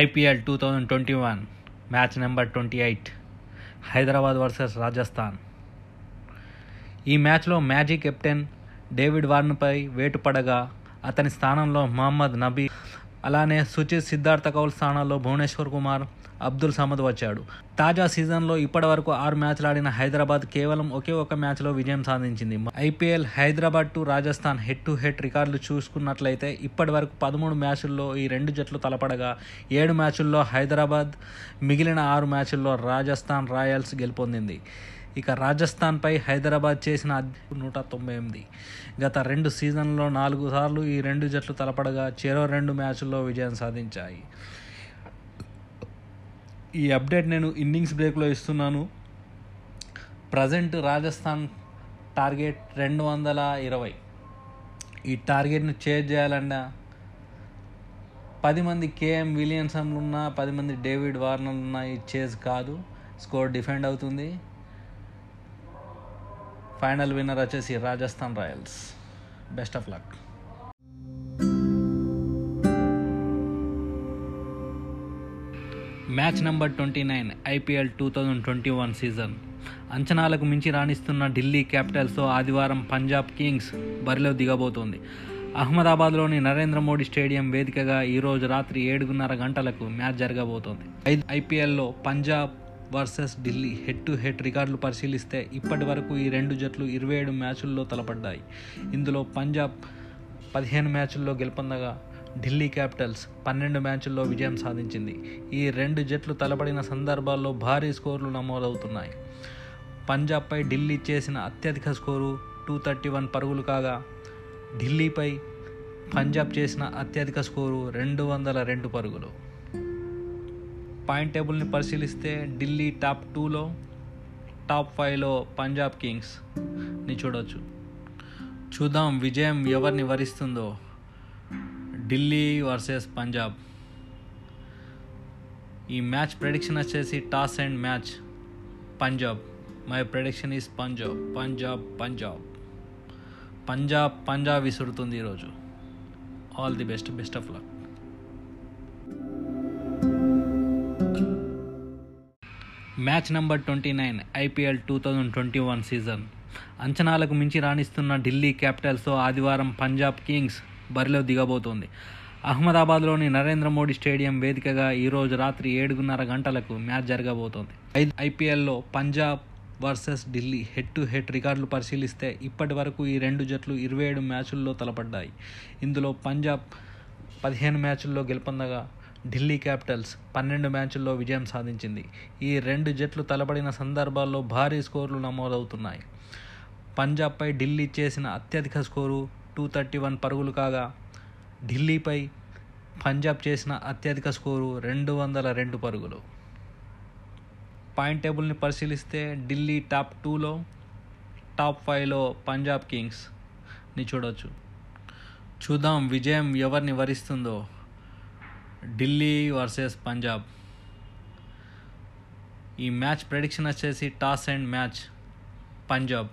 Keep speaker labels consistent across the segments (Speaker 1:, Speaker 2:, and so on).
Speaker 1: IPL two thousand twenty one match number twenty eight Hyderabad versus Rajasthan. ఈ మ్యాచ్లో magic captain David వార్న్పై వేటు పడగా అతని స్థానంలో మహమ్మద్ నబీ అలానే సుచిత్ సిద్ధార్థ కౌల్ స్థానాల్లో భువనేశ్వర్ కుమార్ అబ్దుల్ సమద్ వచ్చాడు. తాజా సీజన్లో ఇప్పటివరకు ఆరు మ్యాచ్లు ఆడిన హైదరాబాద్ కేవలం ఒకే ఒక మ్యాచ్లో విజయం సాధించింది. IPL Hyderabad to Rajasthan head to head రికార్డులు చూసుకున్నట్లయితే ఇప్పటివరకు పదమూడు మ్యాచుల్లో ఈ రెండు జట్లు తలపడగా ఏడు మ్యాచుల్లో హైదరాబాద్ మిగిలిన ఆరు మ్యాచుల్లో రాజస్థాన్ రాయల్స్ గెలుపొందింది. ఇక రాజస్థాన్పై హైదరాబాద్ చేసిన నూట తొంభై ఎనిమిది. గత రెండు సీజన్లో నాలుగు సార్లు ఈ రెండు జట్లు తలపడగా చెరో రెండు మ్యాచ్ల్లో విజయం సాధించాయి. ఈ అప్డేట్ నేను ఇన్నింగ్స్ బ్రేక్లో ఇస్తున్నాను. ప్రజెంట్ రాజస్థాన్ టార్గెట్ రెండు వందల ఇరవై. ఈ టార్గెట్ను చేజ్ చేయాలన్నా పది మంది కేఎం విలియమ్సన్లు ఉన్నా పది మంది డేవిడ్ వార్నర్లు ఉన్నా ఈ చేజ్ కాదు. స్కోర్ డిఫెండ్ అవుతుంది. ఫైనల్ విన్నర్ వచ్చేసి Rajasthan Royals. Best of luck. Match number twenty nine IPL two thousand twenty one season. అంచనాలకు మించి రాణిస్తున్న ఢిల్లీ క్యాపిటల్స్తో ఆదివారం పంజాబ్ కింగ్స్ బరిలో దిగబోతోంది. అహ్మదాబాద్లోని నరేంద్ర మోడీ స్టేడియం వేదికగా ఈరోజు రాత్రి ఏడున్నర గంటలకు మ్యాచ్ జరగబోతోంది. ఐపీఎల్లో Punjab versus Delhi head to head రికార్డులు పరిశీలిస్తే ఇప్పటి వరకు ఈ రెండు జట్లు ఇరవై ఏడు మ్యాచుల్లో తలపడ్డాయి. ఇందులో పంజాబ్ పదిహేను మ్యాచుల్లో గెలుపొందగా ఢిల్లీ క్యాపిటల్స్ పన్నెండు మ్యాచుల్లో విజయం సాధించింది. ఈ రెండు జట్లు తలపడిన సందర్భాల్లో భారీ స్కోర్లు నమోదవుతున్నాయి. పంజాబ్పై ఢిల్లీ చేసిన అత్యధిక స్కోరు టూ థర్టీ వన్ పరుగులు కాగా ఢిల్లీపై పంజాబ్ చేసిన అత్యధిక స్కోరు రెండు వందల రెండు పరుగులు. పాయింట్ టేబుల్ని పరిశీలిస్తే ఢిల్లీ టాప్ టూలో టాప్ ఫైవ్లో పంజాబ్ కింగ్స్ని చూడవచ్చు చూద్దాం విజయం ఎవరిని వరిస్తుందో. ఢిల్లీ వర్సెస్ పంజాబ్. ఈ మ్యాచ్ ప్రెడిక్షన్ వచ్చేసి toss and match. Punjab. My prediction is Punjab. Punjab Punjab. Punjab Punjab విసురుతుంది ఈరోజు. All the best. Best of luck. Match number twenty nine IPL two thousand twenty one season. అంచనాలకు మించి రాణిస్తున్న ఢిల్లీ క్యాపిటల్స్తో ఆదివారం Punjab Kings బరిలో దిగబోతోంది. అహ్మదాబాద్లోని నరేంద్ర మోడీ స్టేడియం వేదికగా ఈరోజు రాత్రి ఏడున్నర గంటలకు మ్యాచ్ జరగబోతోంది. ఐదు ఐపీఎల్లో Punjab versus Delhi head to head రికార్డులు పరిశీలిస్తే ఇప్పటి వరకు ఈ రెండు జట్లు ఇరవై ఏడు మ్యాచుల్లో తలపడ్డాయి. ఇందులో పంజాబ్ పదిహేను మ్యాచుల్లో గెలుపొందగా ఢిల్లీ క్యాపిటల్స్ పన్నెండు మ్యాచ్ల్లో విజయం సాధించింది. ఈ రెండు జట్లు తలపడిన సందర్భాల్లో భారీ స్కోర్లు నమోదవుతున్నాయి. పంజాబ్పై ఢిల్లీ చేసిన అత్యధిక స్కోరు టూ థర్టీ వన్ పరుగులు కాగా ఢిల్లీపై పంజాబ్ చేసిన అత్యధిక స్కోరు రెండు వందల రెండు పరుగులు. పాయింట్ టేబుల్ని పరిశీలిస్తే ఢిల్లీ టాప్ టూలో టాప్ ఫైవ్లో పంజాబ్ కింగ్స్ని చూడొచ్చు. చూద్దాం విజయం ఎవరిని వరిస్తుందో. ఢిల్లీ వర్సెస్ పంజాబ్. ఈ మ్యాచ్ ప్రెడిక్షన్ వచ్చేసి toss and match. Punjab.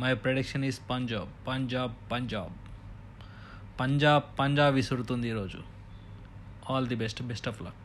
Speaker 1: My prediction is Punjab. Punjab Punjab. Punjab Punjab విసురుతుంది ఈరోజు. All the best. Best of luck.